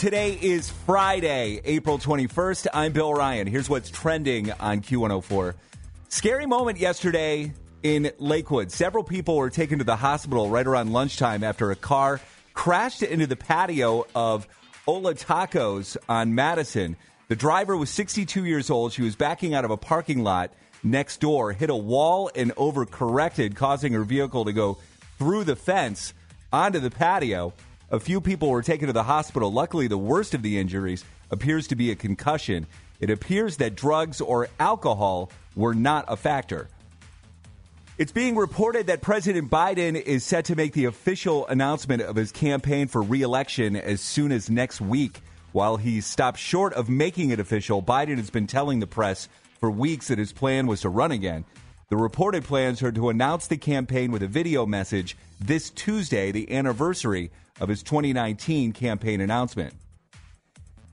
Today is Friday, April 21st. I'm Bill Ryan. Here's what's trending on Q104. Scary moment yesterday in Lakewood. Several people were taken to the hospital right around lunchtime after a car crashed into the patio of Hola Tacos on Madison. The driver was 62 years old. She was backing out of a parking lot next door, hit a wall, and overcorrected, causing her vehicle to go through the fence onto the patio. A few people were taken to the hospital. Luckily, the worst of the injuries appears to be a concussion. It appears that drugs or alcohol were not a factor. It's being reported that President Biden is set to make the official announcement of his campaign for reelection as soon as next week. While he stopped short of making it official, Biden has been telling the press for weeks that his plan was to run again. The reported plans are to announce the campaign with a video message this Tuesday, the anniversary of his 2019 campaign announcement.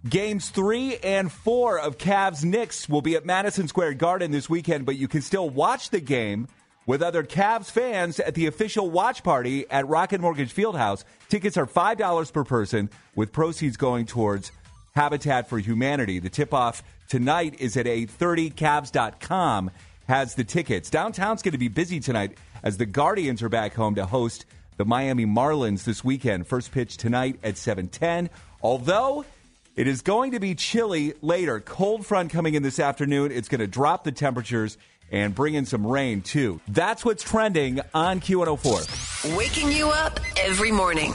Games three and four of Cavs Knicks will be at Madison Square Garden this weekend, but you can still watch the game with other Cavs fans at the official watch party at Rocket Mortgage Fieldhouse. Tickets are $5 per person, with proceeds going towards Habitat for Humanity. The tip off tonight is at 8:30. Cavs.com has the tickets. Downtown's going to be busy tonight as the Guardians are back home to host the Miami Marlins this weekend. First pitch tonight at 7:10. Although it is going to be chilly later. Cold front coming in this afternoon. It's going to drop the temperatures and bring in some rain too. That's what's trending on Q104. Waking you up every morning.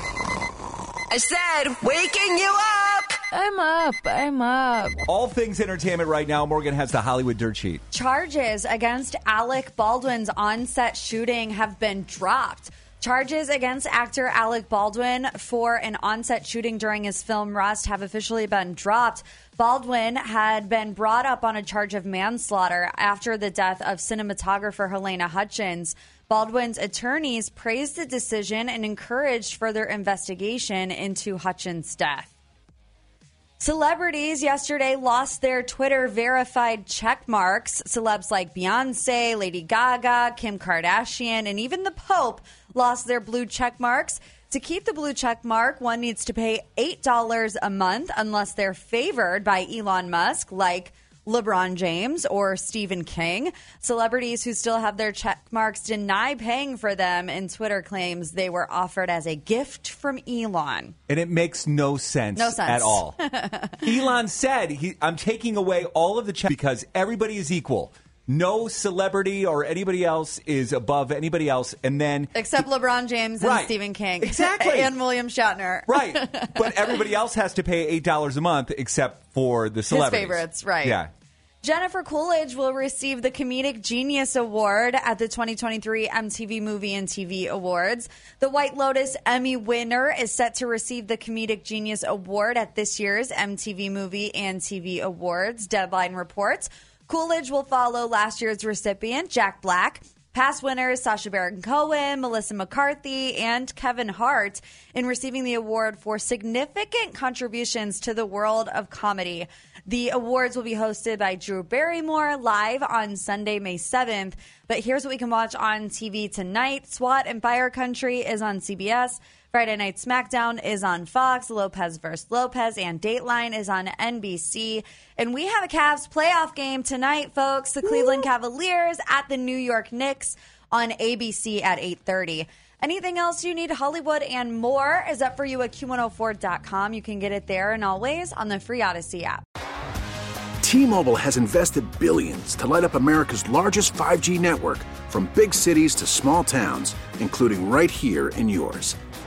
I said, waking you up. I'm up. I'm up. All things entertainment right now. Morgan has the Hollywood dirt sheet. Charges against Alec Baldwin's on-set shooting have been dropped. Charges against actor Alec Baldwin for an on-set shooting during his film Rust have officially been dropped. Baldwin had been brought up on a charge of manslaughter after the death of cinematographer Halyna Hutchins. Baldwin's attorneys praised the decision and encouraged further investigation into Hutchins' death. Celebrities yesterday lost their Twitter verified check marks. Celebs like Beyonce, Lady Gaga, Kim Kardashian, and even the Pope lost their blue check marks. To keep the blue check mark, one needs to pay $8 a month unless they're favored by Elon Musk, like LeBron James or Stephen King. Celebrities who still have their check marks deny paying for them, and Twitter claims they were offered as a gift from Elon. And it makes no sense, No sense. at all. Elon said, he, I'm taking away all of the checks because everybody is equal. No celebrity or anybody else is above anybody else. And then Except LeBron James and Stephen King. Exactly. and William Shatner. Right. but everybody else has to pay $8 a month except for the celebrities. favorites, right. Yeah. Jennifer Coolidge will receive the Comedic Genius Award at the 2023 MTV Movie and TV Awards. The White Lotus Emmy winner is set to receive the Comedic Genius Award at this year's MTV Movie and TV Awards. Deadline reports. Coolidge will follow last year's recipient, Jack Black. Past winners Sacha Baron Cohen, Melissa McCarthy, and Kevin Hart in receiving the award for significant contributions to the world of comedy. The awards will be hosted by Drew Barrymore live on Sunday, May 7th. But here's what we can watch on TV tonight SWAT and Fire Country is on CBS. Friday Night SmackDown is on Fox. Lopez vs. Lopez and Dateline is on NBC. And we have a Cavs playoff game tonight, folks. The Cleveland Cavaliers at the New York Knicks on ABC at 8:30. Anything else you need Hollywood and more is up for you at q104.com. You can get it there and always on the free Audacy app. T-Mobile has invested billions to light up America's largest 5G network from big cities to small towns, including right here in yours.